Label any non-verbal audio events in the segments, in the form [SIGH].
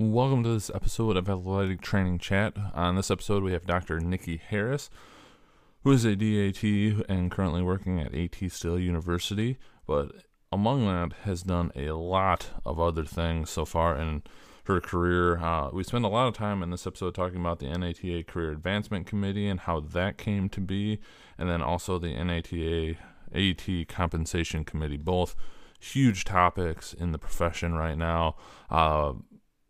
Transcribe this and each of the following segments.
Welcome to this episode of Athletic Training Chat. On this episode, we have Dr. Nikki Harris, who is a DAT and currently working at AT Still University, but among that has done a lot of other things so far in her career. Uh, we spend a lot of time in this episode talking about the NATA Career Advancement Committee and how that came to be, and then also the NATA AT Compensation Committee, both huge topics in the profession right now. Uh,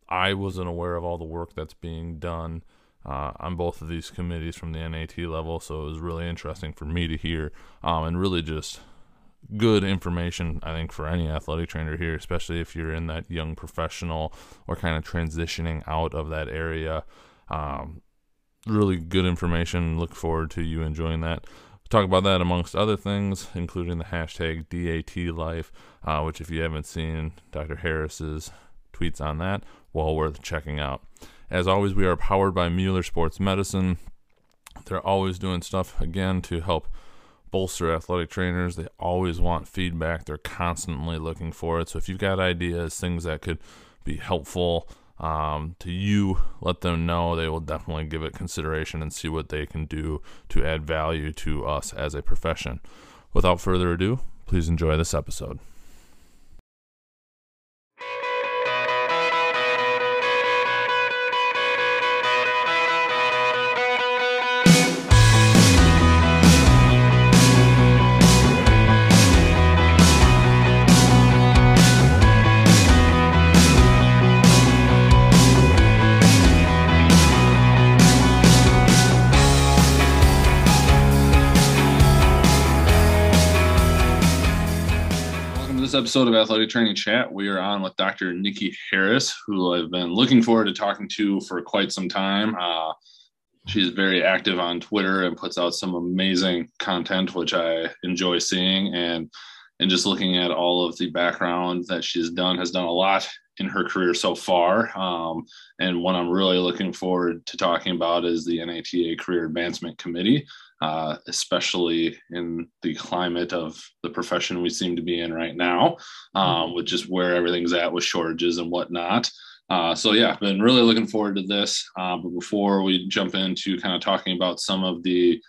I wasn't aware of all the work that's being done uh, on both of these committees from the NAT level, so it was really interesting for me to hear um, and really just good information, I think, for any athletic trainer here, especially if you're in that young professional or kind of transitioning out of that area. Um, really good information. Look forward to you enjoying that. talk about that amongst other things, including the hashtag DATLife, uh, which, if you haven't seen Dr. Harris's tweets on that, well worth checking out. As always, we are powered by Mueller Sports Medicine. They're always doing stuff again to help bolster athletic trainers. They always want feedback. They're constantly looking for it. So if you've got ideas, things that could be helpful um, to you, let them know. They will definitely give it consideration and see what they can do to add value to us as a profession. Without further ado, please enjoy this episode. Episode of Athletic Training Chat. We are on with Dr. Nikki Harris, who I've been looking forward to talking to for quite some time. Uh, she's very active on Twitter and puts out some amazing content, which I enjoy seeing. And and just looking at all of the background that she's done, has done a lot in her career so far. Um, and what I'm really looking forward to talking about is the NATA Career Advancement Committee uh, especially in the climate of the profession we seem to be in right now, um, with just where everything's at with shortages and whatnot. Uh, so yeah, I've been really looking forward to this. Uh, but before we jump into kind of talking about some of the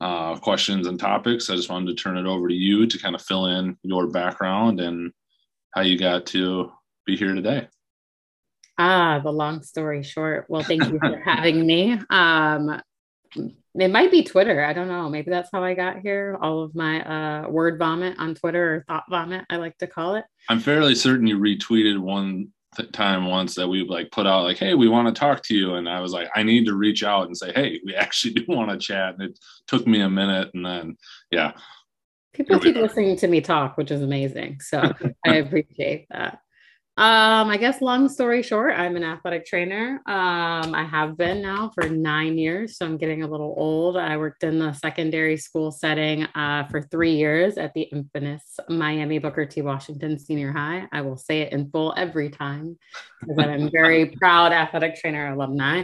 uh, questions and topics, I just wanted to turn it over to you to kind of fill in your background and how you got to be here today. Ah, the long story short. Well, thank you for [LAUGHS] having me. Um, it might be Twitter. I don't know. Maybe that's how I got here. All of my uh, word vomit on Twitter or thought vomit, I like to call it. I'm fairly certain you retweeted one th- time once that we like put out like, "Hey, we want to talk to you," and I was like, "I need to reach out and say, hey, we [LAUGHS] actually do want to chat." And it took me a minute, and then yeah. People keep listening to me talk, which is amazing. So [LAUGHS] I appreciate that. Um, I guess long story short, I'm an athletic trainer. Um, I have been now for nine years, so I'm getting a little old. I worked in the secondary school setting uh, for three years at the infamous Miami Booker T. Washington Senior High. I will say it in full every time because I'm a very [LAUGHS] proud athletic trainer alumni.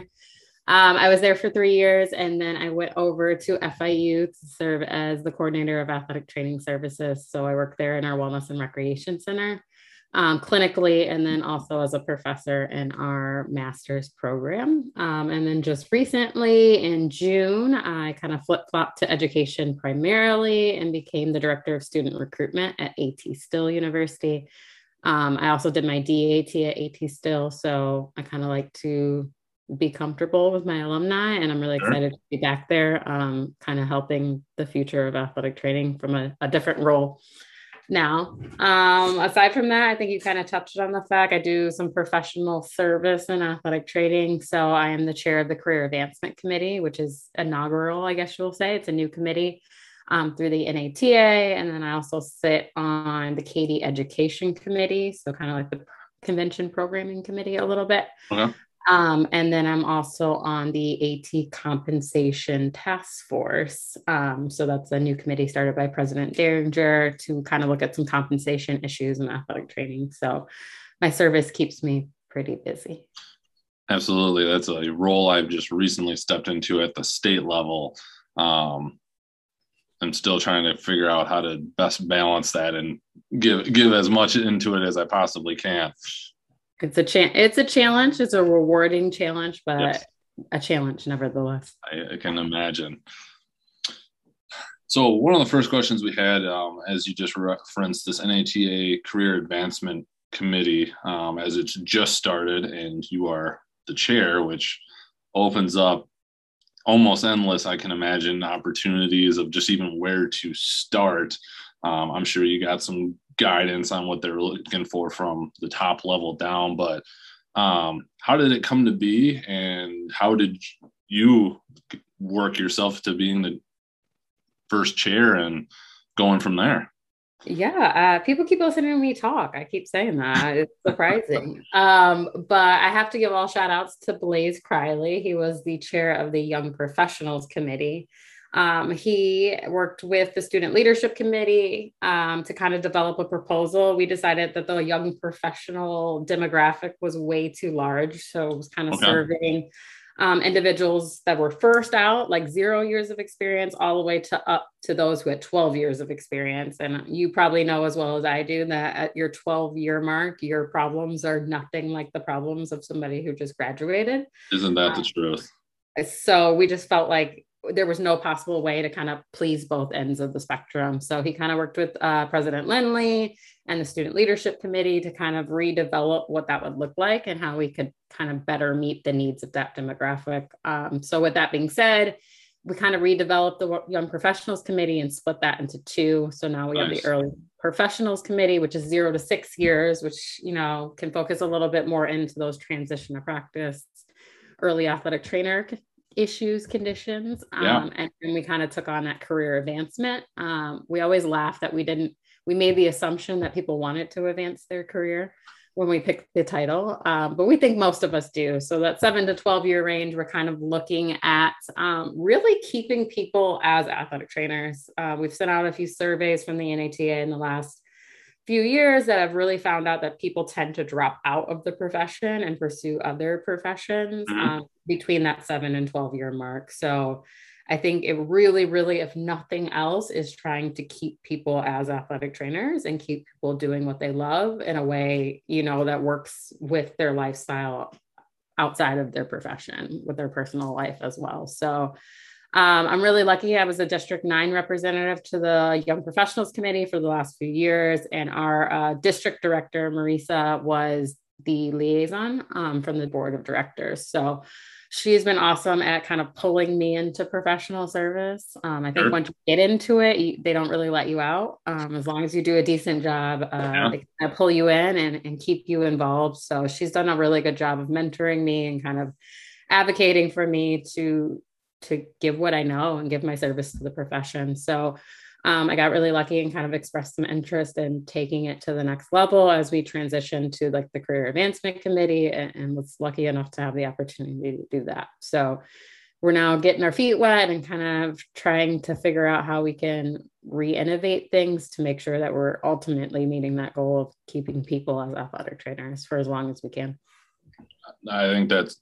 Um, I was there for three years and then I went over to FIU to serve as the coordinator of athletic training services. So I work there in our wellness and recreation center um, clinically and then also as a professor in our master's program. Um, and then just recently in June, I kind of flip flopped to education primarily and became the director of student recruitment at AT Still University. Um, I also did my DAT at AT Still, so I kind of like to be comfortable with my alumni, and I'm really excited to be back there, um, kind of helping the future of athletic training from a, a different role now. Um, aside from that, I think you kind of touched on the fact I do some professional service and athletic training. So I am the chair of the Career Advancement Committee, which is inaugural, I guess you'll say. It's a new committee um, through the NATA. And then I also sit on the CAATE Education Committee. So kind of like the convention programming committee a little bit. Okay. Um, and then I'm also on the AT Compensation Task Force. Um, so that's a new committee started by President Dieringer to kind of look at some compensation issues in athletic training. So my service keeps me pretty busy. Absolutely. That's a role I've just recently stepped into at the state level. Um, I'm still trying to figure out how to best balance that and give give as much into it as I possibly can. It's a cha- it's a challenge. It's a rewarding challenge, but yes. a challenge nevertheless. I, I, can imagine. So one of the first questions we had, um, as you just referenced, this NATA Career Advancement Committee, um, as it's just started, and you are the chair, which opens up almost endless, I can imagine, opportunities of just even where to start. Um, I'm sure you got some guidance on what they're looking for from the top level down, but um, how did it come to be, and how did you work yourself to being the first chair and going from there? Yeah, uh, people keep listening to me talk. I keep saying that. It's surprising. [LAUGHS] um, but I have to give all shout outs to Blaze Criley. He was the chair of the Young Professionals Committee. Um, he worked with the Student Leadership Committee um, to kind of develop a proposal. We decided that the young professional demographic was way too large. So it was kind of okay. serving um, individuals that were first out, like zero years of experience, all the way to up to those who had 12 years of experience. And you probably know as well as I do that at your 12 year mark, your problems are nothing like the problems of somebody who just graduated. Isn't that the um, truth? So we just felt like there was no possible way to kind of please both ends of the spectrum. So he kind of worked with uh, President Lindley and the Student Leadership Committee to kind of redevelop what that would look like and how we could kind of better meet the needs of that demographic. Um, so, with that being said, we kind of redeveloped the Young Professionals Committee and split that into two. So now we nice. have the Early Professionals Committee, which is zero to six years, which you know can focus a little bit more into those transition to practice, early athletic trainer issues, conditions. Yeah. Um, and, we kind of took on that career advancement. Um, we always laugh that we didn't, we made the assumption that people wanted to advance their career when we picked the title, um, but we think most of us do. So that seven to 12 year range, we're kind of looking at um, really keeping people as athletic trainers. Uh, we've sent out a few surveys from the NATA in the last few years that I've really found out that people tend to drop out of the profession and pursue other professions mm-hmm. um, between that seven and 12 year mark. So I think it really, really, if nothing else, is trying to keep people as athletic trainers and keep people doing what they love in a way, you know, that works with their lifestyle outside of their profession, with their personal life as well. So um, I'm really lucky. I was a District 9 representative to the Young Professionals Committee for the last few years, and our uh, district director, Marisa, was the liaison um, from the board of directors. So she's been awesome at kind of pulling me into professional service. Um, I think sure. once you get into it, you, they don't really let you out. Um, as long as you do a decent job, uh, yeah. they kind of pull you in and, and keep you involved. So she's done a really good job of mentoring me and kind of advocating for me to to give what I know and give my service to the profession. So um, I got really lucky and kind of expressed some interest in taking it to the next level as we transitioned to like the career advancement committee and, and was lucky enough to have the opportunity to do that. So we're now getting our feet wet and kind of trying to figure out how we can re-innovate things to make sure that we're ultimately meeting that goal of keeping people as athletic trainers for as long as we can. I think that's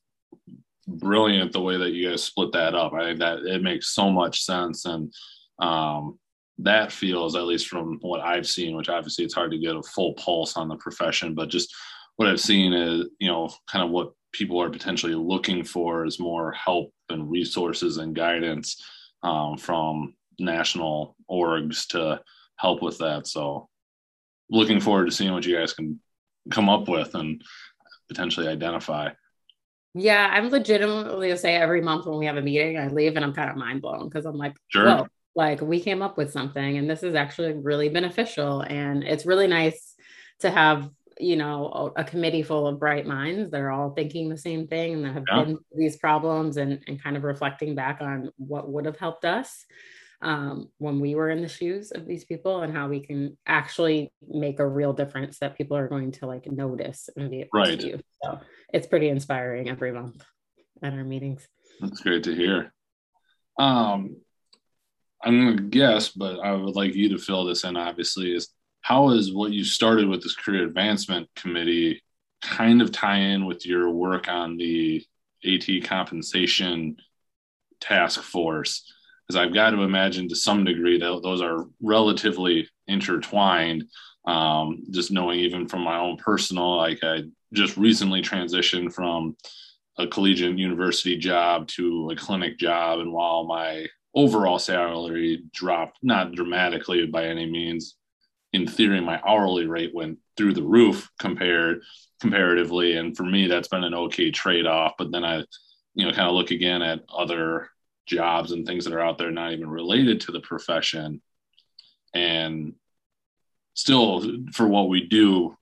brilliant the way that you guys split that up. I think that it makes so much sense. And um, that feels, at least from what I've seen, which obviously it's hard to get a full pulse on the profession, but just what I've seen is, you know, kind of what people are potentially looking for is more help and resources and guidance um, from national orgs to help with that. So looking forward to seeing what you guys can come up with and potentially identify. Yeah, I'm legitimately to say every month when we have a meeting, I leave and I'm kind of mind blown because I'm like, sure. whoa, like we came up with something and this is actually really beneficial. And it's really nice to have, you know, a, a committee full of bright minds that are all thinking the same thing and that have yeah. been these problems and, and kind of reflecting back on what would have helped us um, when we were in the shoes of these people and how we can actually make a real difference that people are going to like notice and be able right. to use. So it's pretty inspiring every month at our meetings. That's great to hear. Um, I'm going to guess, but I would like you to fill this in. Obviously, is how is what you started with this career advancement committee kind of tie in with your work on the AT compensation task force? because I've got to imagine to some degree that those are relatively intertwined. Um, just knowing even from my own personal, like I just recently transitioned from a collegiate university job to a clinic job. And while my overall salary dropped, not dramatically by any means, in theory, my hourly rate went through the roof compared comparatively. And for me, that's been an okay trade off. But then I, you know, kind of look again at other jobs and things that are out there not even related to the profession. And still, for what we do,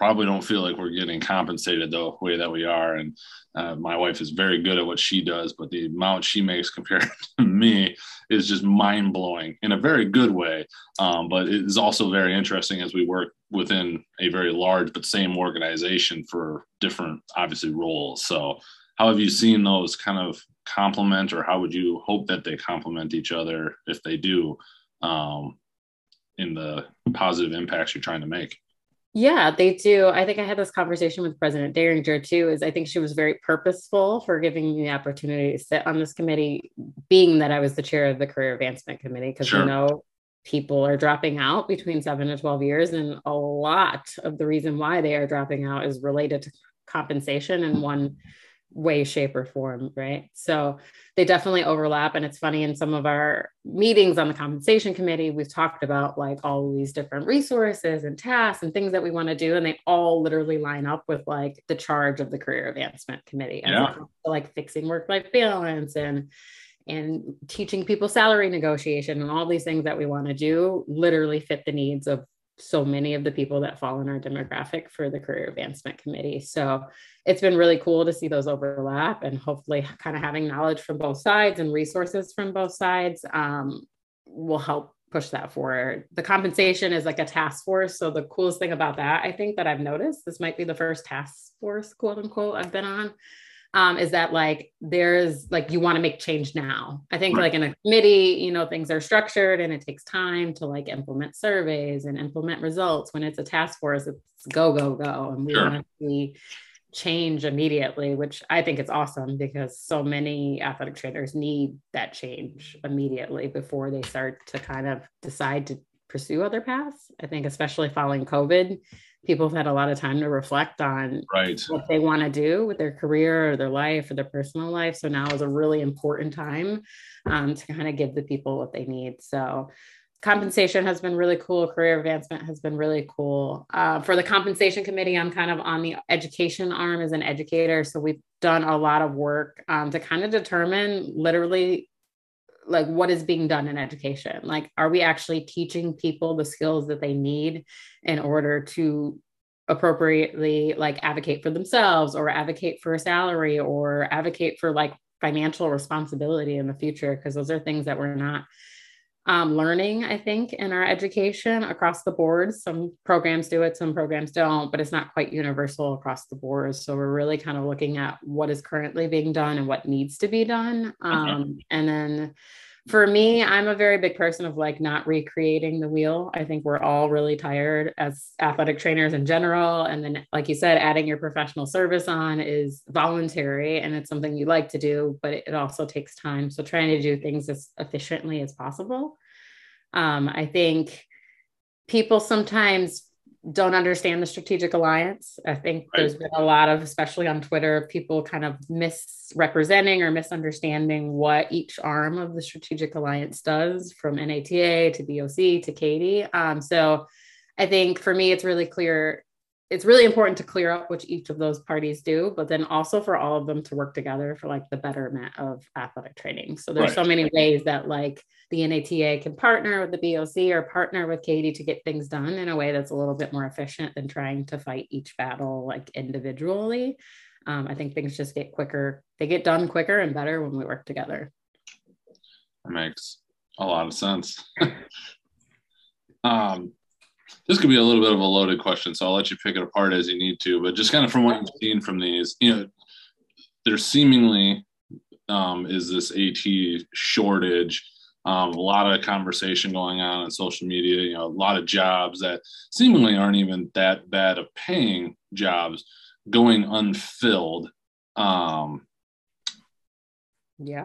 probably don't feel like we're getting compensated the way that we are. And uh, my wife is very good at what she does, but the amount she makes [LAUGHS] compared to me is just mind blowing in a very good way. Um, but it is also very interesting as we work within a very large but same organization for different, obviously, roles. So, how have you seen those kind of complement, or how would you hope that they complement each other if they do um, in the positive impacts you're trying to make? Yeah, they do. I think I had this conversation with President Dieringer too. Is I think she was very purposeful for giving me the opportunity to sit on this committee, being that I was the chair of the Career Advancement Committee, because sure. we know people are dropping out between seven to 12 years. And a lot of the reason why they are dropping out is related to compensation in one way, shape, or form, right? So they definitely overlap. And it's funny in some of our meetings on the compensation committee, we've talked about like all these different resources and tasks and things that we want to do. And they all literally line up with like the charge of the career advancement committee. Yeah. like fixing work-life balance and and teaching people salary negotiation and all these things that we want to do literally fit the needs of so many of the people that fall in our demographic for the career advancement committee. So it's been really cool to see those overlap and hopefully kind of having knowledge from both sides and resources from both sides um, will help push that forward. The compensation is like a task force. So the coolest thing about that, I think that I've noticed, this might be the first task force, quote unquote, I've been on um, is that like there's like you want to make change now. I think right. like in a committee, you know, things are structured and it takes time to like implement surveys and implement results. When it's a task force, it's go, go, go. And we sure. want to see change immediately, which I think is awesome because so many athletic trainers need that change immediately before they start to kind of decide to pursue other paths. I think, especially following COVID, people have had a lot of time to reflect on right. what they want to do with their career or their life or their personal life. So now is a really important time um, to kind of give the people what they need. So compensation has been really cool. Career advancement has been really cool. Uh, for the compensation committee, I'm kind of on the education arm as an educator. So we've done a lot of work um, to kind of determine literally like what is being done in education? Like are we actually teaching people the skills that they need in order to appropriately like advocate for themselves or advocate for a salary or advocate for like financial responsibility in the future? Because those are things that we're not um, learning, I think, in our education across the board. Some programs do it, some programs don't, but it's not quite universal across the board. So we're really kind of looking at what is currently being done and what needs to be done. Um, And then for me, I'm a very big person of like not recreating the wheel. I think we're all really tired as athletic trainers in general. And then, like you said, adding your professional service on is voluntary and it's something you like to do, but it also takes time. So, trying to do things as efficiently as possible. Um, I think people sometimes don't understand the strategic alliance. I think right. there's been a lot of, especially on Twitter, people kind of misrepresenting or misunderstanding what each arm of the strategic alliance does from NATA to BOC to CAATE. Um, so I think for me, it's really clear it's really important to clear up which each of those parties do, but then also for all of them to work together for like the betterment of athletic training. So there's right. so many ways that like the NATA can partner with the BOC or partner with CAATE to get things done in a way that's a little bit more efficient than trying to fight each battle like individually. Um, I think things just get quicker. They get done quicker and better when we work together. That makes a lot of sense. [LAUGHS] um, this could be a little bit of a loaded question, so I'll let you pick it apart as you need to. But just kind of from what you've seen from these, you know, there seemingly um, is this AT shortage. Um, a lot of conversation going on on social media. You know, a lot of jobs that seemingly aren't even that bad of paying jobs going unfilled. Um, yeah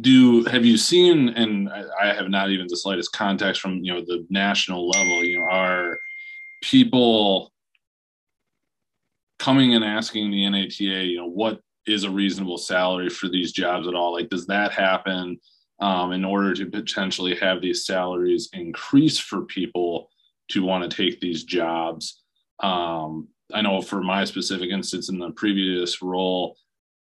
do have you seen and I, have not even the slightest context from you know the national level you know are people coming and asking the NATA, you know, what is a reasonable salary for these jobs at all? Like, does that happen um, in order to potentially have these salaries increase for people to want to take these jobs? Um, I know for my specific instance in the previous role,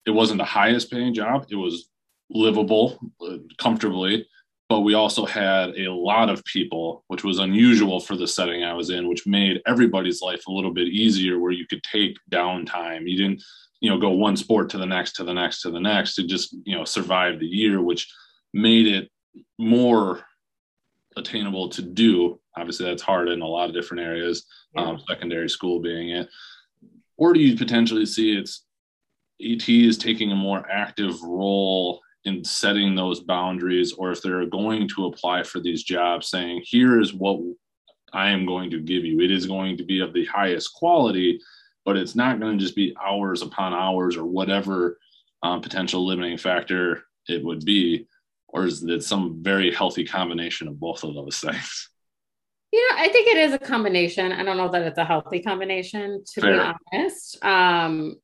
it wasn't the highest paying job. It was livable uh, comfortably, but we also had a lot of people, which was unusual for the setting I was in, which made everybody's life a little bit easier where you could take downtime. You didn't, you know, go one sport to the next, to the next, to the next to just, you know, survive the year, which made it more attainable to do. Obviously, that's hard in a lot of different areas, yeah. um, secondary school being it. Or do you potentially see it's ET is taking a more active role in setting those boundaries, or if they're going to apply for these jobs, saying, here is what I am going to give you. It is going to be of the highest quality, but it's not going to just be hours upon hours or whatever um, potential limiting factor it would be or is it some very healthy combination of both of those things? You know, I think it is a combination. I don't know that it's a healthy combination, to Fair. be honest. Um,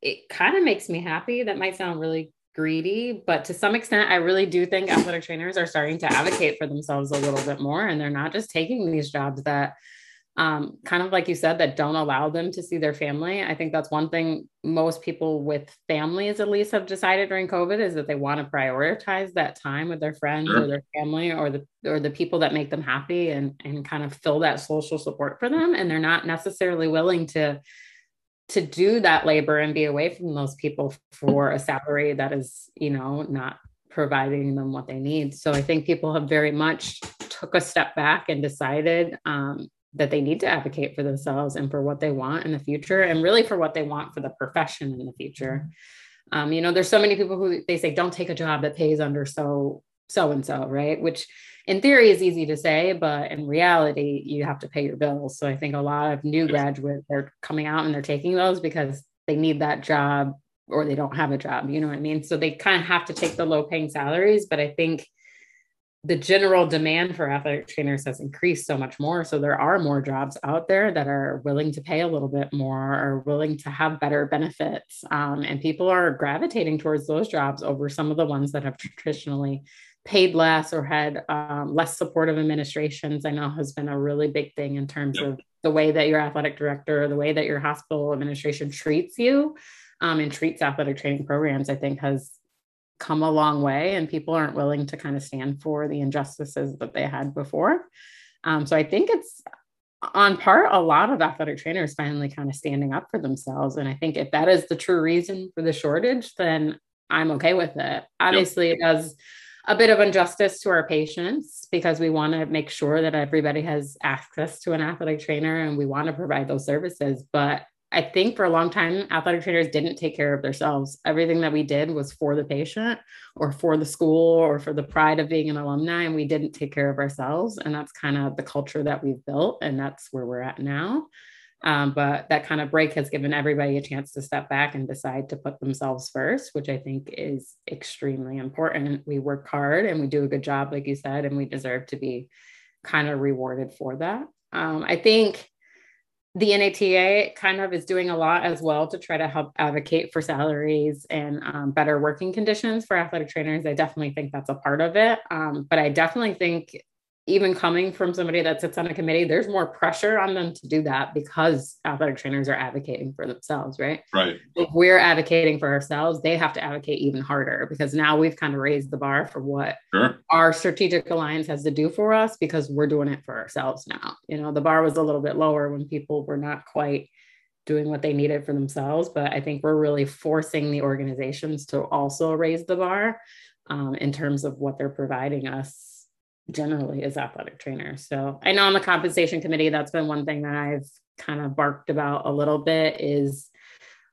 it kind of makes me happy. That might sound really greedy, but to some extent, I really do think athletic trainers are starting to advocate for themselves a little bit more, and they're not just taking these jobs that um, kind of like you said, that don't allow them to see their family. I think that's one thing most people with families, at least, have decided during COVID is that they want to prioritize that time with their friends sure. or their family or the or the people that make them happy and and kind of fill that social support for them. And they're not necessarily willing to to do that labor and be away from those people for a salary that is, you know, not providing them what they need. So I think people have very much took a step back and decided um, that they need to advocate for themselves and for what they want in the future and really for what they want for the profession in the future um, you know there's so many people who they say don't take a job that pays under so so and so right which in theory is easy to say but in reality you have to pay your bills so i think a lot of new graduates are coming out and they're taking those because they need that job or they don't have a job you know what i mean so they kind of have to take the low paying salaries but i think the general demand for athletic trainers has increased so much more. So there are more jobs out there that are willing to pay a little bit more or willing to have better benefits. Um, and people are gravitating towards those jobs over some of the ones that have traditionally paid less or had um, less supportive administrations. I know has been a really big thing in terms yep. of the way that your athletic director, or the way that your hospital administration treats you um, and treats athletic training programs, I think has come a long way and people aren't willing to kind of stand for the injustices that they had before. Um, so I think it's on part a lot of athletic trainers finally kind of standing up for themselves. And I think if that is the true reason for the shortage, then I'm okay with it. Obviously, yep. it does a bit of injustice to our patients because we want to make sure that everybody has access to an athletic trainer and we want to provide those services. But I think for a long time, athletic trainers didn't take care of themselves. Everything that we did was for the patient or for the school or for the pride of being an alumni, and we didn't take care of ourselves. And that's kind of the culture that we've built, and that's where we're at now. Um, but that kind of break has given everybody a chance to step back and decide to put themselves first, which I think is extremely important. We work hard and we do a good job, like you said, and we deserve to be kind of rewarded for that. Um, I think the NATA kind of is doing a lot as well to try to help advocate for salaries and um, better working conditions for athletic trainers. I definitely think that's a part of it. Um, but I definitely think even coming from somebody that sits on a committee, there's more pressure on them to do that because athletic trainers are advocating for themselves, right? Right. If we're advocating for ourselves, they have to advocate even harder because now we've kind of raised the bar for what sure. our strategic alliance has to do for us because we're doing it for ourselves now. You know, the bar was a little bit lower when people were not quite doing what they needed for themselves, but I think we're really forcing the organizations to also raise the bar um, in terms of what they're providing us generally as athletic trainers. So I know on the compensation committee, that's been one thing that I've kind of barked about a little bit is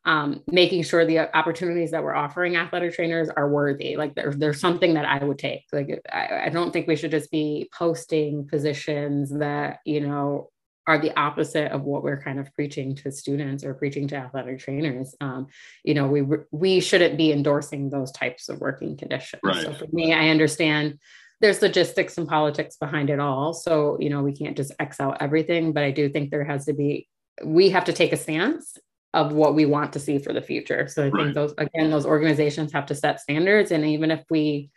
um, making sure the opportunities that we're offering athletic trainers are worthy. Like there, there's something that I would take. Like I, I don't think we should just be posting positions that, you know, are the opposite of what we're kind of preaching to students or preaching to athletic trainers. Um, you know, we we shouldn't be endorsing those types of working conditions. Right. So for me, I understand there's logistics and politics behind it all. So, you know, we can't just X out everything, but I do think there has to be, we have to take a stance of what we want to see for the future. So I think those again, those organizations have to set standards. And even if we,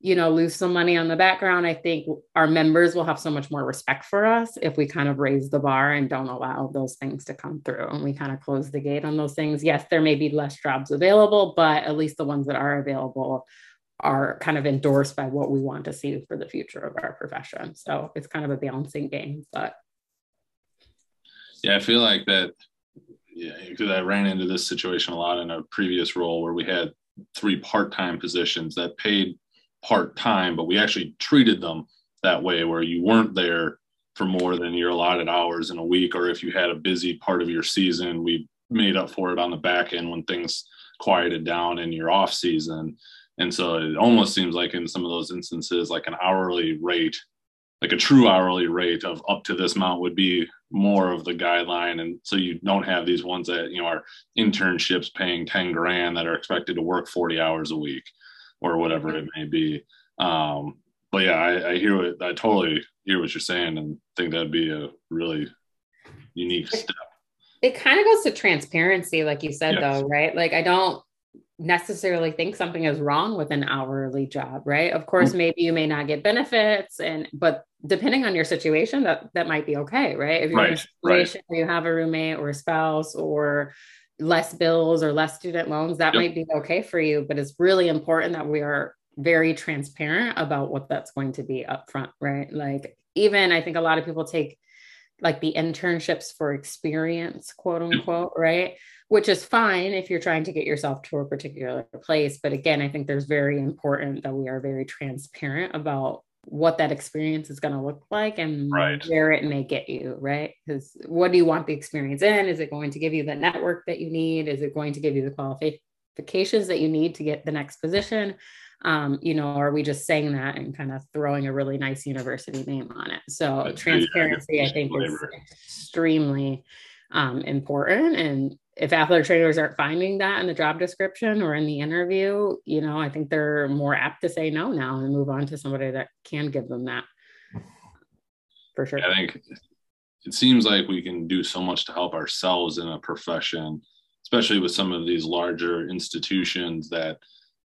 you know, lose some money on the background, I think our members will have so much more respect for us if we kind of raise the bar and don't allow those things to come through and we kind of close the gate on those things. Yes, there may be less jobs available, but at least the ones that are available are kind of endorsed by what we want to see for the future of our profession. So it's kind of a balancing game, but yeah, I feel like that. Yeah, because I ran into this situation a lot in a previous role where we had three part-time positions that paid part-time, but we actually treated them that way, where you weren't there for more than your allotted hours in a week, or if you had a busy part of your season, we made up for it on the back end when things quieted down in your off season. And so it almost seems like in some of those instances, like an hourly rate, like a true hourly rate of up to this amount would be more of the guideline. And so you don't have these ones that, you know, are internships paying 10 grand that are expected to work 40 hours a week or whatever it may be. Um, but yeah, I, I hear what I totally hear what you're saying and think that'd be a really unique step. It kind of goes to transparency, like you said, yes. though, right? Like I don't necessarily think something is wrong with an hourly job, right? Of course, mm-hmm. maybe you may not get benefits and but depending on your situation, that that might be okay, right? If you're right, in a situation right. where you have a roommate or a spouse or less bills or less student loans, that yep. might be okay for you. But it's really important that we are very transparent about what that's going to be upfront, right? Like even I think a lot of people take like the internships for experience, quote unquote, right? Which is fine if you're trying to get yourself to a particular place. But again, I think there's very important that we are very transparent about what that experience is going to look like and right. where it may get you, right? Because what do you want the experience in? Is it going to give you the network that you need? Is it going to give you the qualifications that you need to get the next position? Um, you know, are we just saying that and kind of throwing a really nice university name on it? So That's transparency, I think, is extremely um, important. And if athletic trainers aren't finding that in the job description or in the interview, you know, I think they're more apt to say no now and move on to somebody that can give them that. For sure. I think it seems like we can do so much to help ourselves in a profession, especially with some of these larger institutions that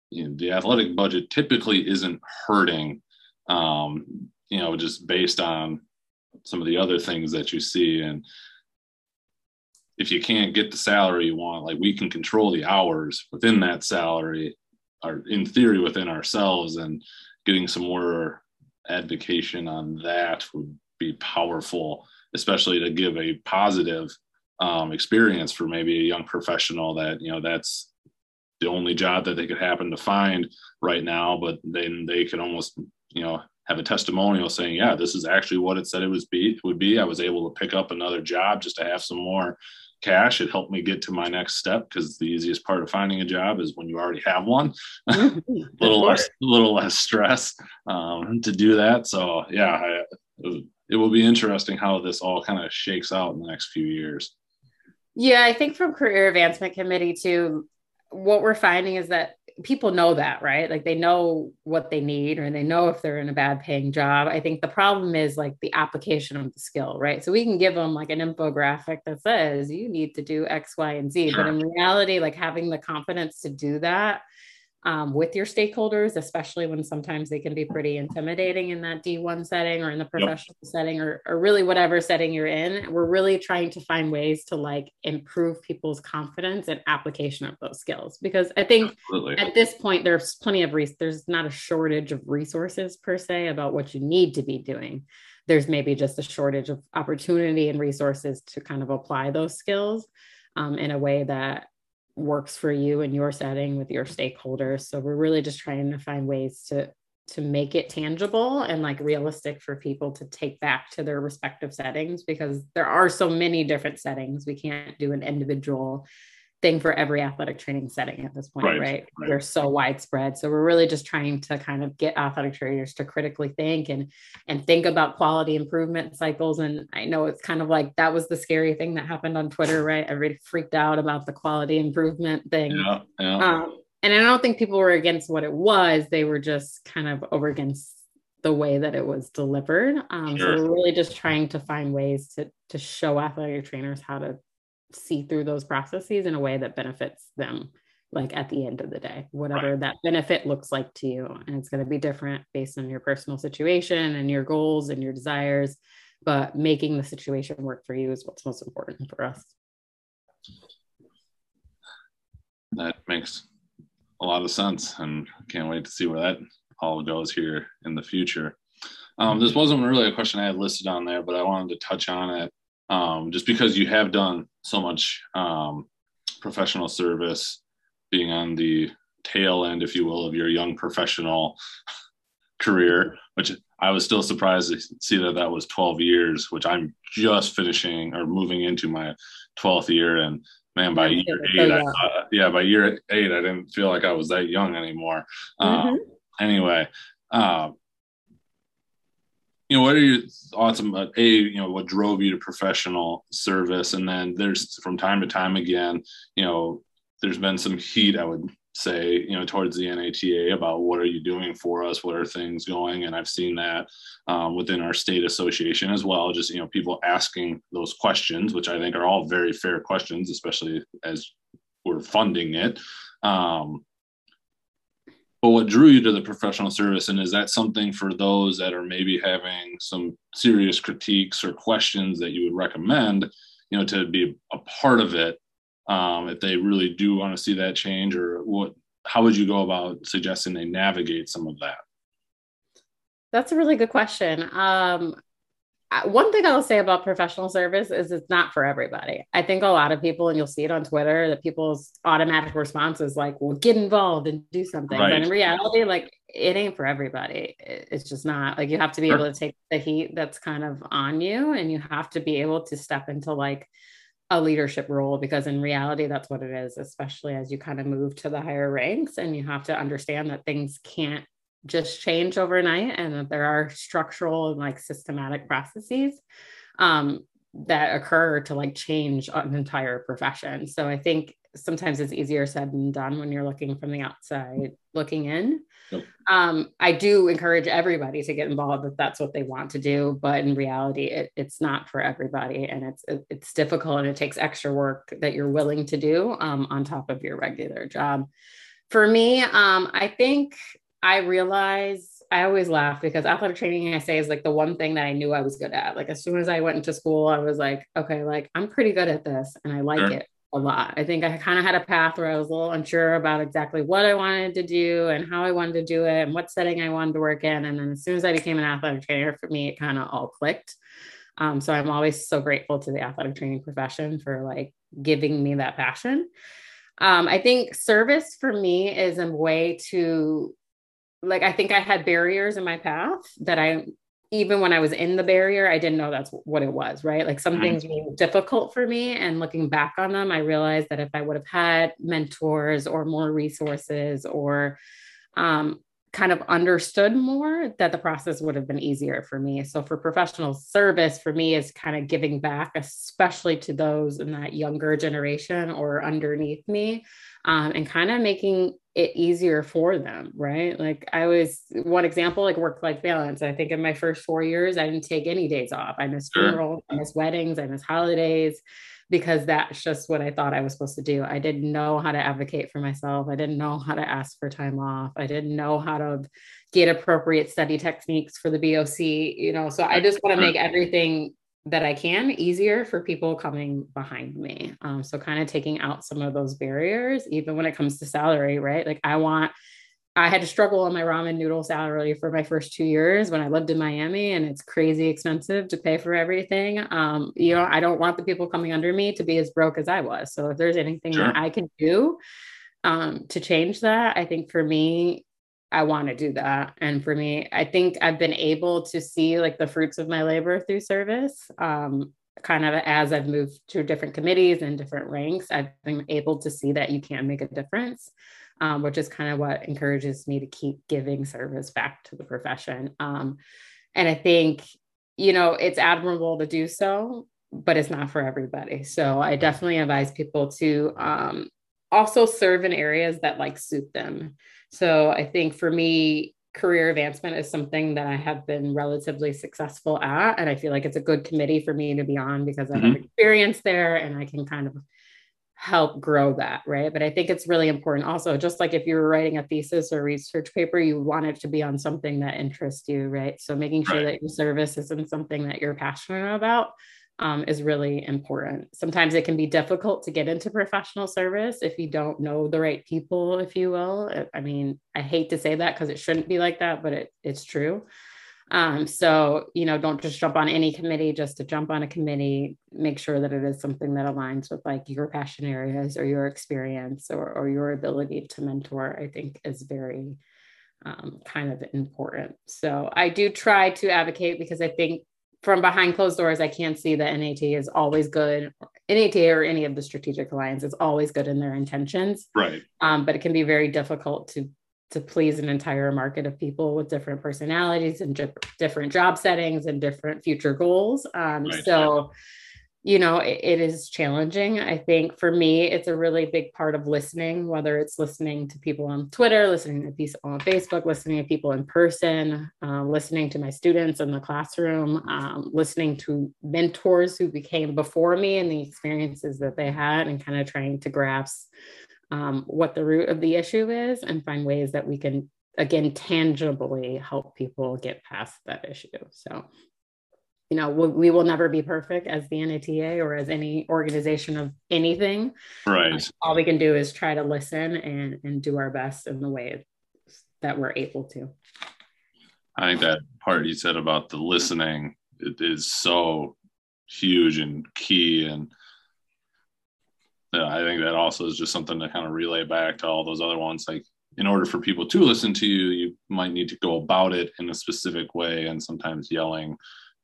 you know, the athletic budget typically isn't hurting, um, you know, just based on some of the other things that you see. And if you can't get the salary you want, like we can control the hours within that salary, or in theory within ourselves, and getting some more advocation on that would be powerful, especially to give a positive um, experience for maybe a young professional that you know that's the only job that they could happen to find right now, but then they can almost, you know, have a testimonial saying, yeah, this is actually what it said it was be would be. I was able to pick up another job just to have some more cash. It helped me get to my next step because the easiest part of finding a job is when you already have one. [LAUGHS] a little less, a little less stress um, to do that. So yeah, I, it will be interesting how this all kind of shakes out in the next few years. Yeah, I think from career advancement committee too, what we're finding is that people know that, right? Like they know what they need or they know if they're in a bad paying job. I think the problem is like the application of the skill, right? So we can give them like an infographic that says you need to do X, Y, and Z. Sure. But in reality, like having the confidence to do that um, with your stakeholders, especially when sometimes they can be pretty intimidating in that D1 setting or in the professional yep. setting or, or really whatever setting you're in. We're really trying to find ways to like improve people's confidence and application of those skills because I think Absolutely. at this point there's plenty of res- there's not a shortage of resources per se about what you need to be doing. There's maybe just a shortage of opportunity and resources to kind of apply those skills um, in a way that works for you in your setting with your stakeholders. So we're really just trying to find ways to to make it tangible and like realistic for people to take back to their respective settings because there are so many different settings. We can't do an individual thing for every athletic training setting at this point, right, right? right? They're so widespread. So we're really just trying to kind of get athletic trainers to critically think and and think about quality improvement cycles. And I know it's kind of like that was the scary thing that happened on Twitter, right? Everybody freaked out about the quality improvement thing. Yeah, yeah. Um, and I don't think people were against what it was. They were just kind of over against the way that it was delivered. Um, sure. So we're really just trying to find ways to to show athletic trainers how to see through those processes in a way that benefits them like at the end of the day whatever right. that benefit looks like to you. And it's going to be different based on your personal situation and your goals and your desires but making the situation work for you is what's most important for us. That makes a lot of sense and can't wait to see where that all goes here in the future. Um, this wasn't really a question i had listed on there but i wanted to touch on it um, just because you have done so much um, professional service being on the tail end, if you will, of your young professional [LAUGHS] career, which I was still surprised to see that that was 12 years, which I'm just finishing or moving into my 12th year. And man, by year eight, I, uh, yeah, by year eight, I didn't feel like I was that young anymore. Mm-hmm. Um, anyway, uh, you know, what are your thoughts about a, you know, what drove you to professional service? And then there's from time to time again, you know, there's been some heat, I would say, you know, towards the NATA about what are you doing for us? What are things going? And I've seen that um, within our state association as well. Just, you know, people asking those questions, which I think are all very fair questions, especially as we're funding it. Um, but what drew you to the professional service and is that something for those that are maybe having some serious critiques or questions that you would recommend you know to be a part of it um, if they really do want to see that change or what how would you go about suggesting they navigate some of that? That's a really good question. Um, one thing I'll say about professional service is it's not for everybody. I think a lot of people, and you'll see it on Twitter, that people's automatic response is like, well, get involved and do something. Right. But in reality, like it ain't for everybody. It's just not like you have to be sure. able to take the heat that's kind of on you and you have to be able to step into like a leadership role because in reality that's what it is especially as you kind of move to the higher ranks and you have to understand that things can't just change overnight and that there are structural and like systematic processes um, that occur to like change an entire profession. So i think sometimes it's easier said than done when you're looking from the outside looking in. Yep. um, i do encourage everybody to get involved if that's what they want to do but in reality it, it's not for everybody and it's it, it's difficult and it takes extra work that you're willing to do um, on top of your regular job. For me um, i think i realize I always laugh because athletic training, I say, is like the one thing that I knew I was good at. Like as soon as I went into school, I was like, okay, like I'm pretty good at this and I like sure. it a lot. I think I kind of had a path where I was a little unsure about exactly what I wanted to do and how I wanted to do it and what setting I wanted to work in. And then as soon as I became an athletic trainer, for me, it kind of all clicked. Um, so I'm always so grateful to the athletic training profession for like giving me that passion. Um, I think service for me is a way to like I think I had barriers in my path that I even when I was in the barrier, I didn't know that's what it was, right? Like some mm-hmm. things were difficult for me. And looking back on them, I realized that if I would have had mentors or more resources or um, kind of understood more, that the process would have been easier for me. So for professional service, for me, is kind of giving back, especially to those in that younger generation or underneath me, um, and kind of making it easier for them, right? Like I was one example, like work life balance. I think in my first four years, I didn't take any days off. I missed funerals, I missed weddings, I missed holidays because that's just what I thought I was supposed to do. I didn't know how to advocate for myself. I didn't know how to ask for time off. I didn't know how to get appropriate study techniques for the BOC, you know. So I just want to make everything that I can easier for people coming behind me. Um, so kind of taking out some of those barriers, even when it comes to salary, right? Like I want, I had to struggle on my ramen noodle salary for my first two years when I lived in Miami and it's crazy expensive to pay for everything. Um, you know, I don't want the people coming under me to be as broke as I was. So if there's anything sure. that I can do um, to change that, I think for me, I want to do that. And for me, I think I've been able to see like the fruits of my labor through service. Um, kind of as I've moved to different committees and different ranks, I've been able to see that you can make a difference, um, which is kind of what encourages me to keep giving service back to the profession. Um, and I think, you know, it's admirable to do so, but it's not for everybody. So I definitely advise people to um, also serve in areas that like suit them. So I think for me, career advancement is something that I have been relatively successful at. And I feel like it's a good committee for me to be on because I mm-hmm. have experience there and I can kind of help grow that. Right. But I think it's really important also, just like if you were writing a thesis or research paper, you want it to be on something that interests you. Right. So making sure right. that your service isn't something that you're passionate about um, is really important. Sometimes it can be difficult to get into professional service if you don't know the right people, if you will. I mean, I hate to say that because it shouldn't be like that, but it, it's true. Um, so, you know, don't just jump on any committee just to jump on a committee. Make sure that it is something that aligns with like your passion areas or your experience or, or your ability to mentor, I think is very um, kind of important. So I do try to advocate because I think from behind closed doors, I can't see that NAT is always good. NAT or any of the strategic alliance is always good in their intentions. Right. Um, but it can be very difficult to to please an entire market of people with different personalities and different job settings and different future goals. Um, right. So you know, it, it is challenging. I think for me, it's a really big part of listening, whether it's listening to people on Twitter, listening to people on Facebook, listening to people in person, uh, listening to my students in the classroom, um, listening to mentors who became before me and the experiences that they had, and kind of trying to grasp um, what the root of the issue is and find ways that we can, again, tangibly help people get past that issue. So you know we, we will never be perfect as the nata or as any organization of anything right uh, all we can do is try to listen and and do our best in the way that we're able to i think that part you said about the listening it is so huge and key and I think that also is just something to kind of relay back to all those other ones. Like, in order for people to listen to you, you might need to go about it in a specific way, and sometimes yelling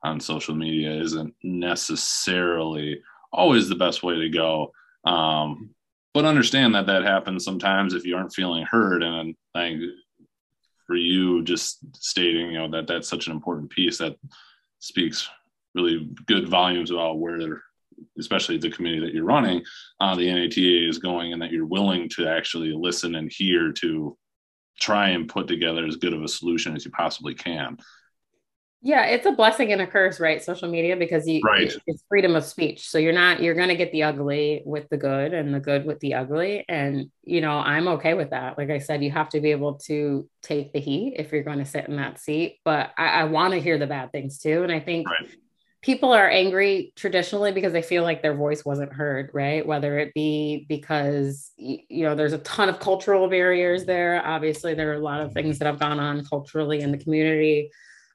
on social media isn't necessarily always the best way to go. Um, but understand that that happens sometimes if you aren't feeling heard. And I for you, just stating, you know, that that's such an important piece that speaks really good volumes about where, especially the committee that you're running, uh, the NATA is going, and that you're willing to actually listen and hear to try and put together as good of a solution as you possibly can. Yeah, it's a blessing and a curse, right? Social media because you right. it's freedom of speech. So you're not you're going to get the ugly with the good and the good with the ugly and you know, I'm okay with that. Like I said, you have to be able to take the heat if you're going to sit in that seat, but I, I want to hear the bad things too and I think right. people are angry traditionally because they feel like their voice wasn't heard, right? Whether it be because you know, there's a ton of cultural barriers there. Obviously, there are a lot of things that have gone on culturally in the community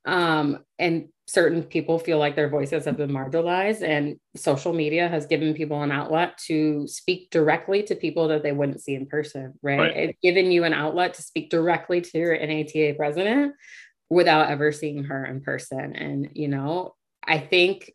um, and certain people feel like their voices have been marginalized and social media has given people an outlet to speak directly to people that they wouldn't see in person right, right. it's given you an outlet to speak directly to your nata president without ever seeing her in person. And you know i think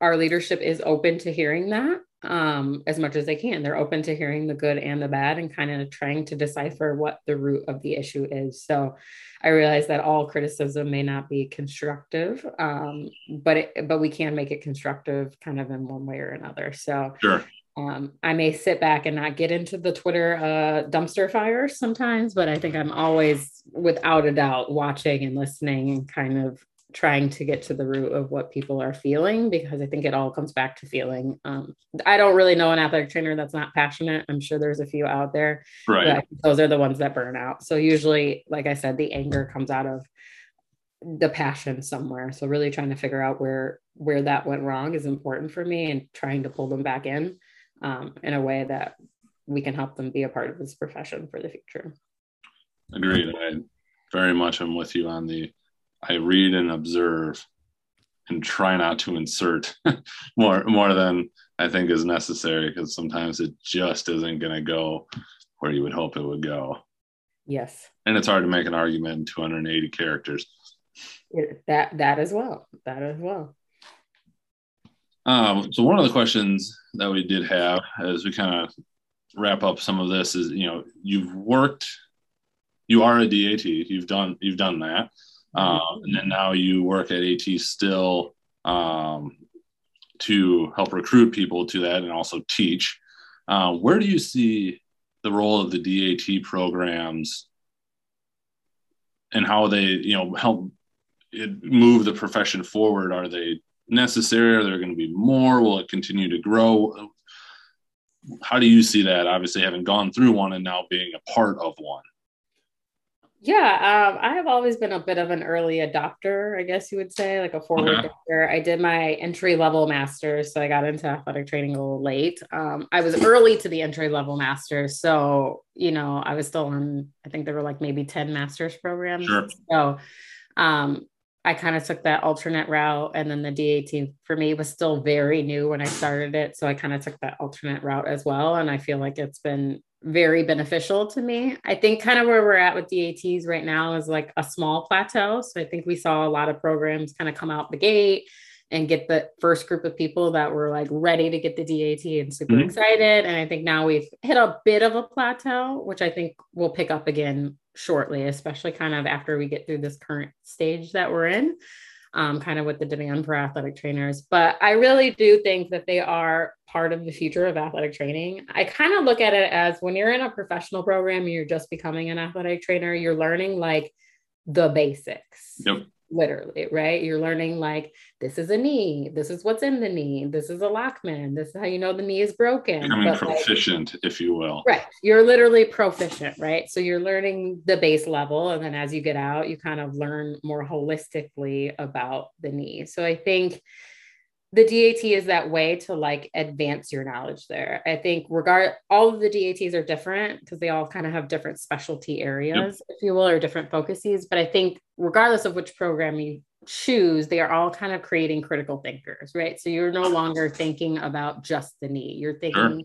our leadership is open to hearing that um, as much as they can. They're open to hearing the good and the bad and kind of trying to decipher what the root of the issue is. So I realize that all criticism may not be constructive, um, but it, but we can make it constructive kind of in one way or another. So sure. Um, I may sit back and not get into the Twitter uh, dumpster fire sometimes, but I think I'm always, without a doubt, watching and listening and kind of trying to get to the root of what people are feeling because I think it all comes back to feeling. Um, I don't really know an athletic trainer that's not passionate. I'm sure there's a few out there. Right. those are the ones that burn out. So usually, like I said, the anger comes out of the passion somewhere. So really trying to figure out where where that went wrong is important for me and trying to pull them back in um, in a way that we can help them be a part of this profession for the future. Agreed. I very much am with you on the I read and observe and try not to insert [LAUGHS] more more than I think is necessary because sometimes it just isn't going to go where you would hope it would go. Yes. And it's hard to make an argument in 280 characters. It, that that as well. That as well. Um, so one of the questions that we did have as we kind of wrap up some of this is, you know, you've worked, you are a DAT, you've done you've done that. Um, and then now you work at AT still um, to help recruit people to that and also teach. Uh, where do you see the role of the DAT programs and how they you know help move the profession forward? Are they necessary? Are there going to be more? Will it continue to grow? How do you see that? Obviously having gone through one and now being a part of one yeah, um, I have always been a bit of an early adopter, I guess you would say, like a forward okay. thinker. I did my entry level master's, so I got into athletic training a little late. Um, I was early to the entry level master's, so you know I was still on. I think there were like maybe ten master's programs. Sure. So um, I kind of took that alternate route, and then the DAT for me was still very new when I started it, so I kind of took that alternate route as well, and I feel like it's been very beneficial to me. I think kind of where we're at with DATs right now is like a small plateau. So I think we saw a lot of programs kind of come out the gate and get the first group of people that were like ready to get the DAT and super mm-hmm. excited. And I think now we've hit a bit of a plateau, which I think will pick up again shortly, especially kind of after we get through this current stage that we're in um, kind of with the demand for athletic trainers. But I really do think that they are part of the future of athletic training. I kind of look at it as when you're in a professional program, you're just becoming an athletic trainer, you're learning like the basics. Yep literally, right? You're learning like this is a knee, this is what's in the knee, this is a Lachman, this is how you know the knee is broken. Becoming but proficient, like, if you will. Right. You're literally proficient, right? So you're learning the base level. And then as you get out, you kind of learn more holistically about the knee. So I think the DAT is that way to like advance your knowledge there. I think regard all of the DATs are different because they all kind of have different specialty areas, yep. if you will, or different focuses. But I think regardless of which program you choose, they are all kind of creating critical thinkers, right? So you're no longer thinking about just the knee. You're thinking sure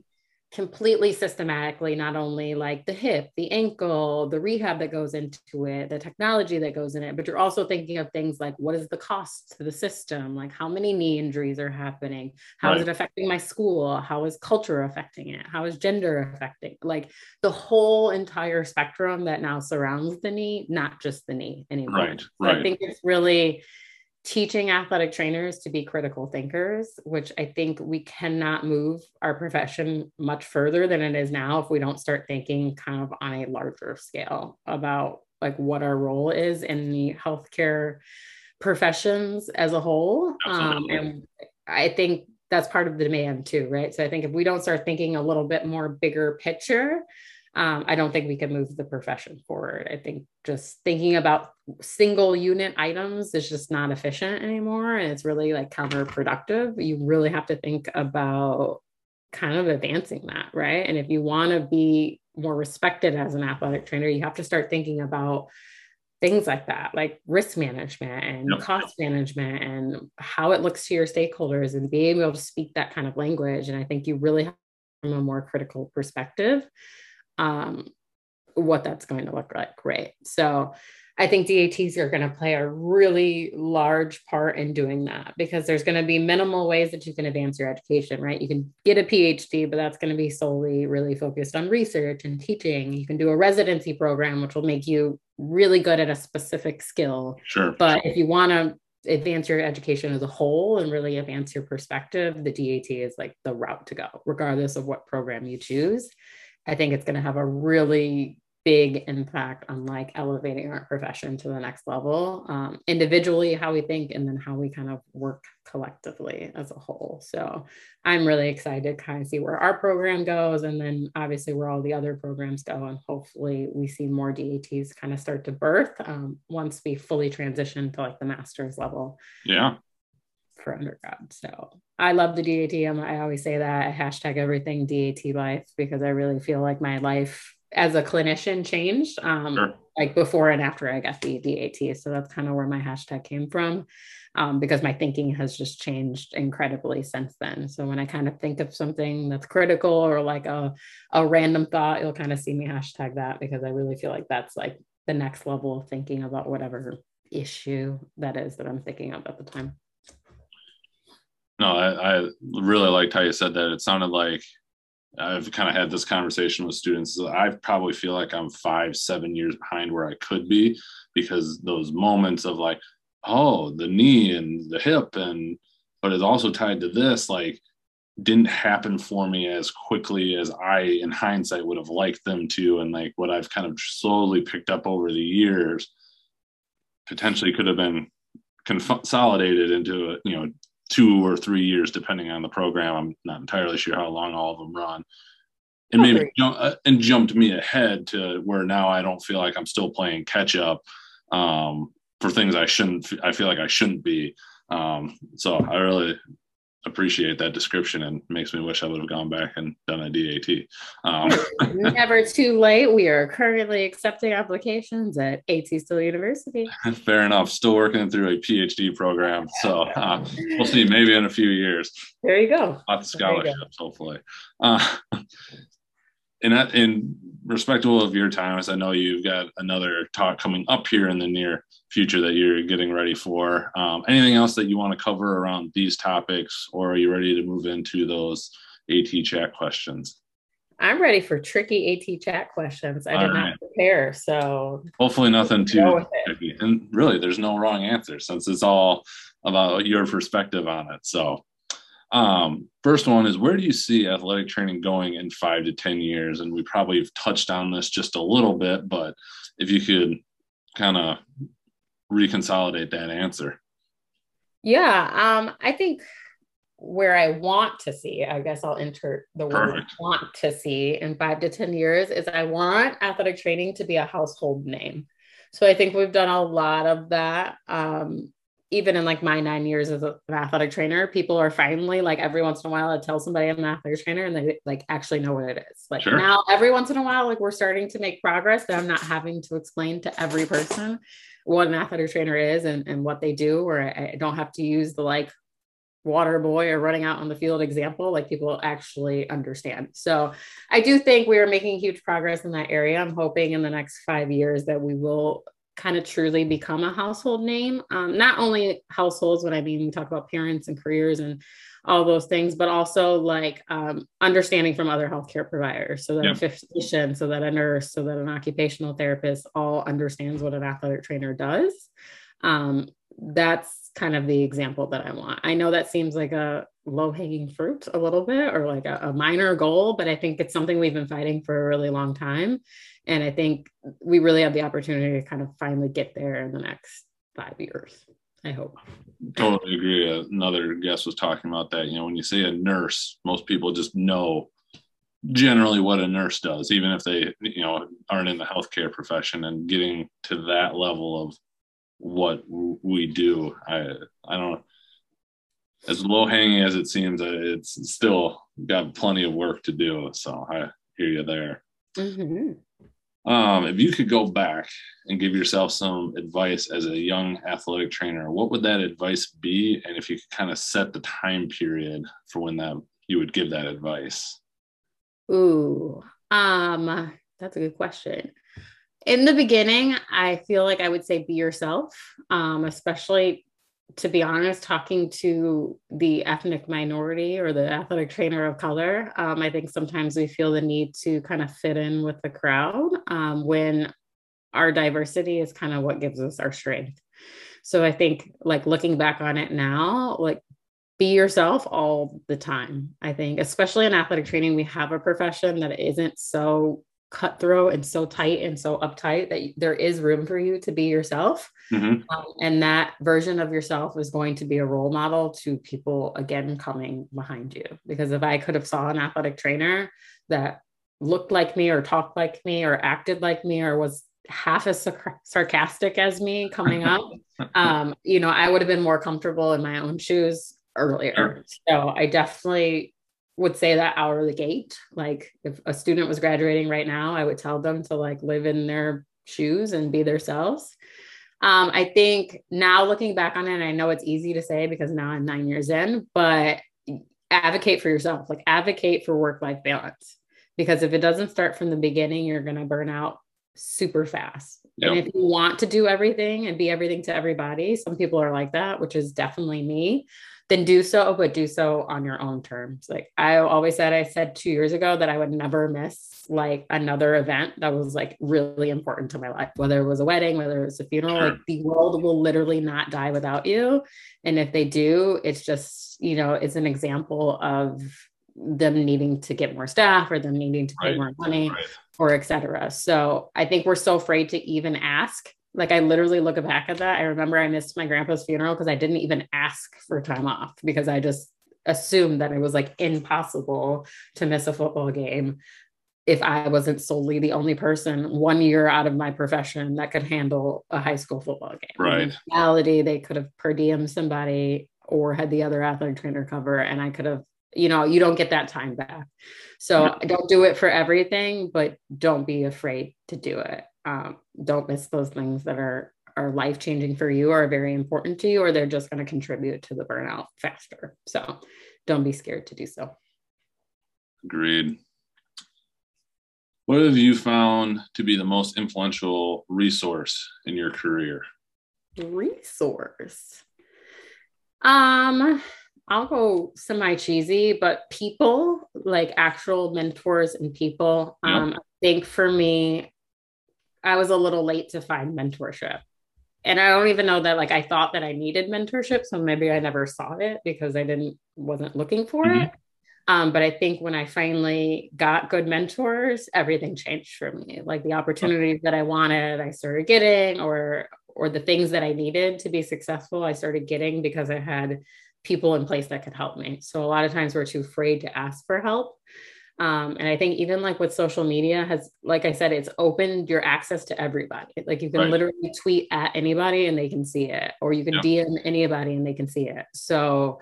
completely systematically not only like the hip the ankle the rehab that goes into it the technology that goes in it but you're also thinking of things like what is the cost to the system? Like how many knee injuries are happening? How right. is it affecting my school? How is culture affecting it? How is gender affecting like the whole entire spectrum that now surrounds the knee not just the knee anymore. Right, right. i think it's really teaching athletic trainers to be critical thinkers, which I think we cannot move our profession much further than it is now if we don't start thinking kind of on a larger scale about like what our role is in the healthcare professions as a whole. Um, and I think that's part of the demand too, right? So I think if we don't start thinking a little bit more bigger picture, um, I don't think we can move the profession forward. I think just thinking about single unit items is just not efficient anymore. And it's really like counterproductive. You really have to think about kind of advancing that, right? And if you want to be more respected as an athletic trainer, you have to start thinking about things like that, like risk management and yep. cost management and how it looks to your stakeholders and being able to speak that kind of language. And I think you really have from a more critical perspective um, what that's going to look like. Right. So I think DATs are going to play a really large part in doing that because there's going to be minimal ways that you can advance your education, right? You can get a PhD, but that's going to be solely really focused on research and teaching. You can do a residency program, which will make you really good at a specific skill. Sure. But if you want to advance your education as a whole and really advance your perspective, the DAT is like the route to go, regardless of what program you choose. I think it's going to have a really big impact on like elevating our profession to the next level um, individually how we think and then how we kind of work collectively as a whole. So i'm really excited to kind of see where our program goes and then obviously where all the other programs go and hopefully we see more dats kind of start to birth um, once we fully transition to like the master's level. Yeah for undergrad. So I love the DAT. I always say that I hashtag everything DAT life because I really feel like my life as a clinician changed um, sure. like before and after I got the DAT. So that's kind of where my hashtag came from um, because my thinking has just changed incredibly since then. So when I kind of think of something that's critical or like a, a random thought, you'll kind of see me hashtag that because I really feel like that's like the next level of thinking about whatever issue that is that I'm thinking of at the time no, I, I really liked how you said that. It sounded like I've kind of had this conversation with students. I probably feel like I'm five, seven years behind where I could be because those moments of like, oh, the knee and the hip, and but it's also tied to this, like, didn't happen for me as quickly as I, in hindsight, would have liked them to. And like what I've kind of slowly picked up over the years potentially could have been consolidated into a, you know two or three years depending on the program. I'm not entirely sure how long all of them run. And maybe jump, uh, and jumped me ahead to where now i don't feel like i'm still playing catch up um, for things i shouldn't i feel like i shouldn't be. Um, so i really appreciate that description and makes me wish I would have gone back and done a DAT. Um, [LAUGHS] Never too late. We are currently accepting applications at AT Still University. [LAUGHS] Fair enough. Still working through a PhD program. So uh, we'll see, maybe in a few years. There you go. Lots of scholarships, hopefully. Uh, [LAUGHS] in, in respectful of your time, as I know you've got another talk coming up here in the near future that you're getting ready for. Um, anything else that you want to cover around these topics, or are you ready to move into those AT chat questions? I'm ready for tricky AT chat questions. I All did right. not prepare, so hopefully nothing too tricky. And really, there's no wrong answer since it's all about your perspective on it. So um, first one is where do you see athletic training going in five to 10 years? And we probably have touched on this just a little bit, but if you could kind of reconsolidate that answer. Yeah, um, I think where I want to see, I guess I'll enter the word want to see in five to 10 years is I want athletic training to be a household name. So I think we've done a lot of that. Um, even in like my nine years as an athletic trainer, people are finally like every once in a while I tell somebody I'm an athletic trainer and they like actually know what it is. Like sure. now, every once in a while, like we're starting to make progress that I'm not having to explain to every person what an athletic trainer is and, and what they do, or I, I don't have to use the like water boy or running out on the field example like people actually understand so i do think we are making huge progress in that area i'm hoping in the next five years that we will kind of truly become a household name. Um, not only households, when I mean we talk about parents and careers and all those things, but also like um, understanding from other healthcare providers, so that a physician, so that a nurse, so that an occupational therapist all understands what an athletic trainer does. Um, that's kind of the example that I want. I know that seems like a low hanging fruit a little bit or like a, a minor goal, but I think it's something we've been fighting for a really long time. And I think we really have the opportunity to kind of finally get there in the next five years. I hope. Totally agree. Another guest was talking about that. You know, when you say a nurse, most people just know generally what a nurse does, even if they, you know, aren't in the healthcare profession and getting to that level of what we do. I, I don't, as low hanging as it seems, it's still got plenty of work to do. So I hear you there. Mm-hmm. Um, if you could go back and give yourself some advice as a young athletic trainer, what would that advice be? And if you could kind of set the time period for when that you would give that advice. Ooh, um, that's a good question. In the beginning, I feel like I would say be yourself, um, especially to be honest, talking to the ethnic minority or the athletic trainer of color, um, I think sometimes we feel the need to kind of fit in with the crowd um, when our diversity is kind of what gives us our strength. So I think, like looking back on it now, like be yourself all the time. I think, especially in athletic training, we have a profession that isn't so cutthroat and so tight and so uptight that there is room for you to be yourself. Mm-hmm. Um, and that version of yourself is going to be a role model to people again coming behind you. Because if I could have saw an athletic trainer that looked like me or talked like me or acted like me or was half as sarcastic as me coming [LAUGHS] up, um, you know, I would have been more comfortable in my own shoes earlier. So I definitely would say that out of the gate. Like if a student was graduating right now, I would tell them to like live in their shoes and be themselves. Um, I think now looking back on it, I know it's easy to say because now I'm nine years in, but advocate for yourself, like advocate for work life balance. Because if it doesn't start from the beginning, you're going to burn out super fast. Yep. And if you want to do everything and be everything to everybody, some people are like that, which is definitely me then do so, but do so on your own terms. Like I always said, I said two years ago that I would never miss like another event that was like really important to my life, whether it was a wedding, whether it was a funeral, like the world will literally not die without you. And if they do, it's just, you know, it's an example of them needing to get more staff or them needing to pay right. more money right. or etc. So I think we're so afraid to even ask Like I literally look back at that. I remember I missed my grandpa's funeral because I didn't even ask for time off because I just assumed that it was like impossible to miss a football game if I wasn't solely the only person one year out of my profession that could handle a high school football game. Right. In reality, they could have per diem somebody or had the other athletic trainer cover, and I could have, you know, you don't get that time back. So yeah. don't do it for everything, but don't be afraid to do it. Um, don't miss those things that are are life changing for you or very important to you, or they're just going to contribute to the burnout faster. So don't be scared to do so. Agreed. What have you found to be the most influential resource in your career? Resource. Um, I'll go semi cheesy, but people like actual mentors and people. Yep. Um, I think for me, I was a little late to find mentorship. And I don't even know that like I thought that I needed mentorship. So maybe I never saw it because I didn't wasn't looking for mm-hmm. it. Um, but I think when I finally got good mentors, everything changed for me. Like the opportunities that I wanted, I started getting, or or the things that I needed to be successful, I started getting because I had people in place that could help me. So a lot of times we're too afraid to ask for help. Um, and I think even like with social media has, like I said, it's opened your access to everybody. Like you can right. literally tweet at anybody and they can see it, or you can yeah. DM anybody and they can see it. So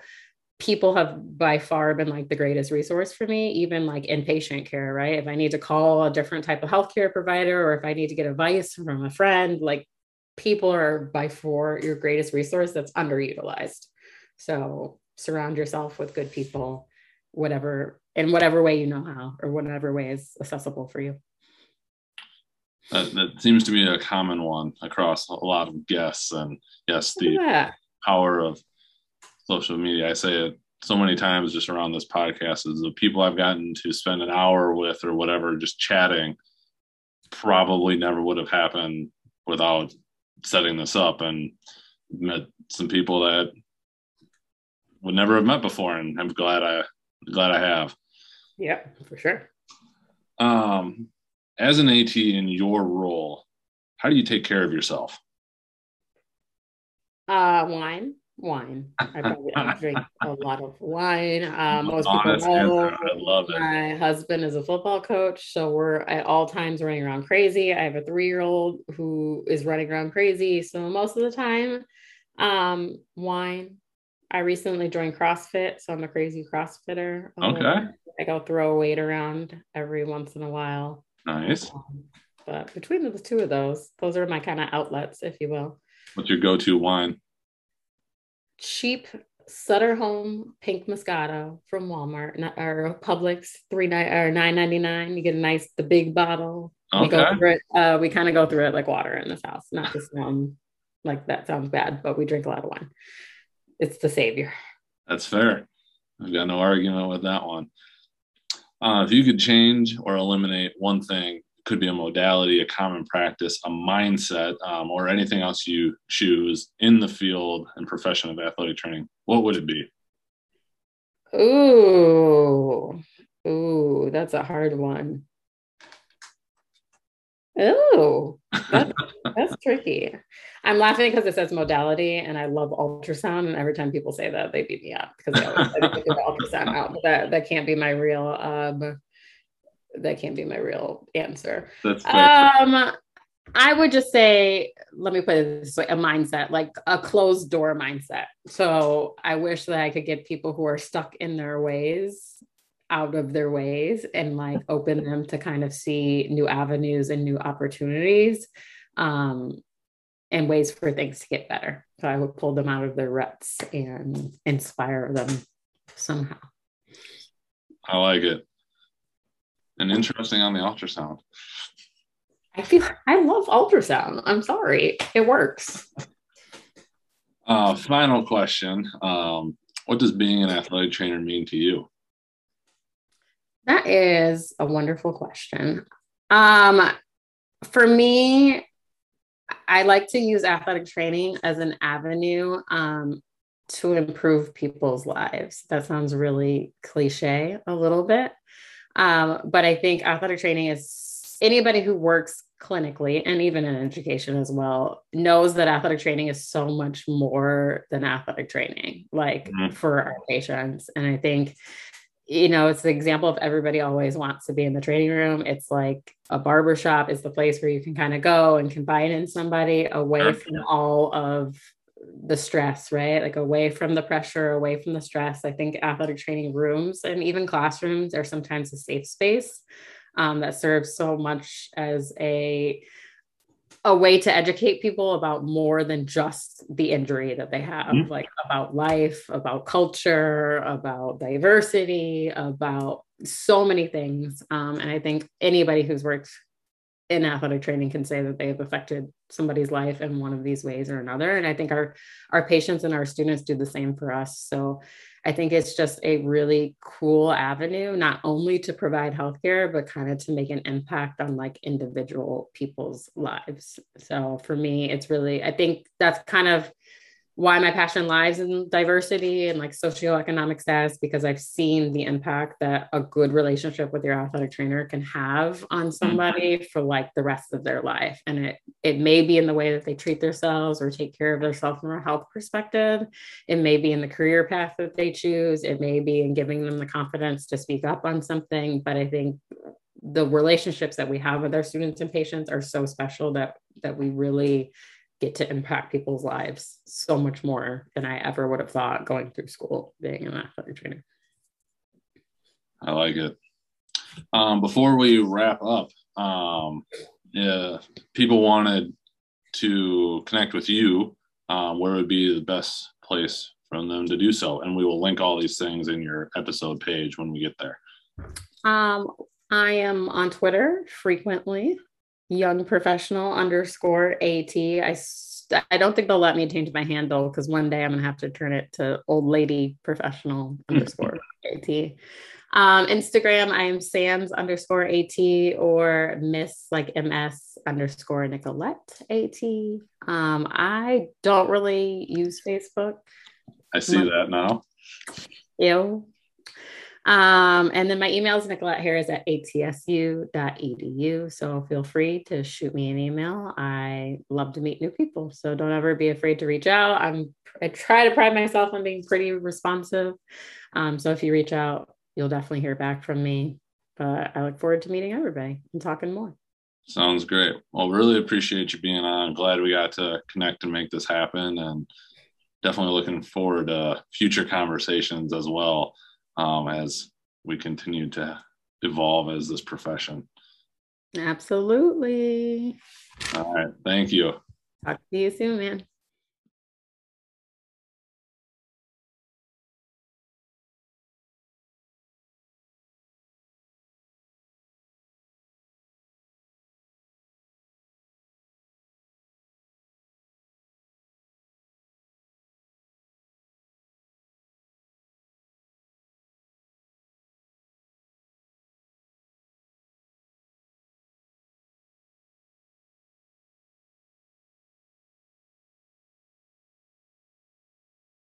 people have by far been like the greatest resource for me, even like inpatient care, right? If I need to call a different type of healthcare provider or if I need to get advice from a friend, like people are by far your greatest resource that's underutilized. So surround yourself with good people, whatever, in whatever way you know how, or whatever way is accessible for you. That, that seems to be a common one across a lot of guests. And yes, the yeah. power of social media. I say it so many times just around this podcast is the people I've gotten to spend an hour with or whatever, just chatting, probably never would have happened without setting this up and met some people that would never have met before. And I'm glad I glad I have. Yeah, for sure. Um, as an AT in your role, how do you take care of yourself? Uh, wine wine. I [LAUGHS] probably I drink a lot of wine. Um, most people know I love it. my husband is a football coach, so we're at all times running around crazy. I have a three-year-old who is running around crazy, so most of the time, um, wine. I recently joined CrossFit, so I'm a crazy CrossFitter. Okay. I go throw a weight around every once in a while. Nice. Um, but between the two of those, those are my kind of outlets, if you will. What's your go-to wine? cheap Sutter Home Pink Moscato from Walmart or Publix, three nine or nine ninety nine. You get a nice the big bottle. Okay. We go through it. Uh, we kind of go through it like water in this house. Not just one. Like that sounds bad, but we drink a lot of wine. It's the savior. That's fair. I've got no argument with that one. Uh, if you could change or eliminate one thing could be a modality, a common practice, a mindset, um, or anything else you choose in the field and profession of athletic training, what would it be? Ooh, ooh, that's a hard one. Oh, that's, [LAUGHS] that's tricky. I'm laughing because it says modality, and I love ultrasound. And every time people say that, they beat me up because they always say ultrasound [LAUGHS] out. But that that can't be my real um, that can't be my real answer. That's um, I would just say, let me put it this way: a mindset, like a closed door mindset. So I wish that I could get people who are stuck in their ways out of their ways and like [LAUGHS] open them to kind of see new avenues and new opportunities um, and ways for things to get better. So I would pull them out of their ruts and inspire them somehow. I like it and interesting on the ultrasound. I feel I love ultrasound. I'm sorry, it works. Uh, final question: um, What does being an athletic trainer mean to you? That is a wonderful question. Um, for me, I like to use athletic training as an avenue um, to improve people's lives. That sounds really cliche a little bit. Um, but I think athletic training is anybody who works clinically and even in education as well knows that athletic training is so much more than athletic training, like mm-hmm. for our patients. And I think you know, it's the example of everybody always wants to be in the training room. It's like a barber shop is the place where you can kind of go and confide in somebody away from all of the stress, right? Like away from the pressure, away from the stress. I think athletic training rooms and even classrooms are sometimes a safe space um, that serves so much as a a way to educate people about more than just the injury that they have, mm-hmm. like about life, about culture, about diversity, about so many things. Um, and I think anybody who's worked in athletic training can say that they've affected somebody's life in one of these ways or another. And I think our our patients and our students do the same for us. So I think it's just a really cool avenue, not only to provide healthcare, but kind of to make an impact on like individual people's lives. So for me, it's really, I think that's kind of why my passion lies in diversity and like socioeconomic status because I've seen the impact that a good relationship with your athletic trainer can have on mm-hmm. somebody for like the rest of their life. And it it may be in the way that they treat themselves or take care of themselves from a health perspective. It may be in the career path that they choose. It may be in giving them the confidence to speak up on something. But I think the relationships that we have with our students and patients are so special that that we really get to impact people's lives so much more than I ever would have thought going through school, being an athletic trainer. I like it. Um, before we wrap up, um, yeah, people wanted to connect with you, um, where would be the best place for them to do so? And we will link all these things in your episode page when we get there. Um, I am on Twitter frequently young professional underscore at i i don't think they'll let me change my handle because one day i'm gonna have to turn it to old lady professional [LAUGHS] underscore at um, instagram i am Sam's underscore at or miss like ms underscore nicolette at um, i don't really use facebook i see that now. Ew um, and then my email is Nicolette Harris at atsu.edu. So feel free to shoot me an email. I love to meet new people. So don't ever be afraid to reach out. I'm I try to pride myself on being pretty responsive. Um, so if you reach out, you'll definitely hear back from me. But I look forward to meeting everybody and talking more. Sounds great. Well, really appreciate you being on. Glad we got to connect and make this happen and definitely looking forward to future conversations as well um, as we continue to evolve as this profession. Absolutely. All right. Thank you. Talk to you soon, man.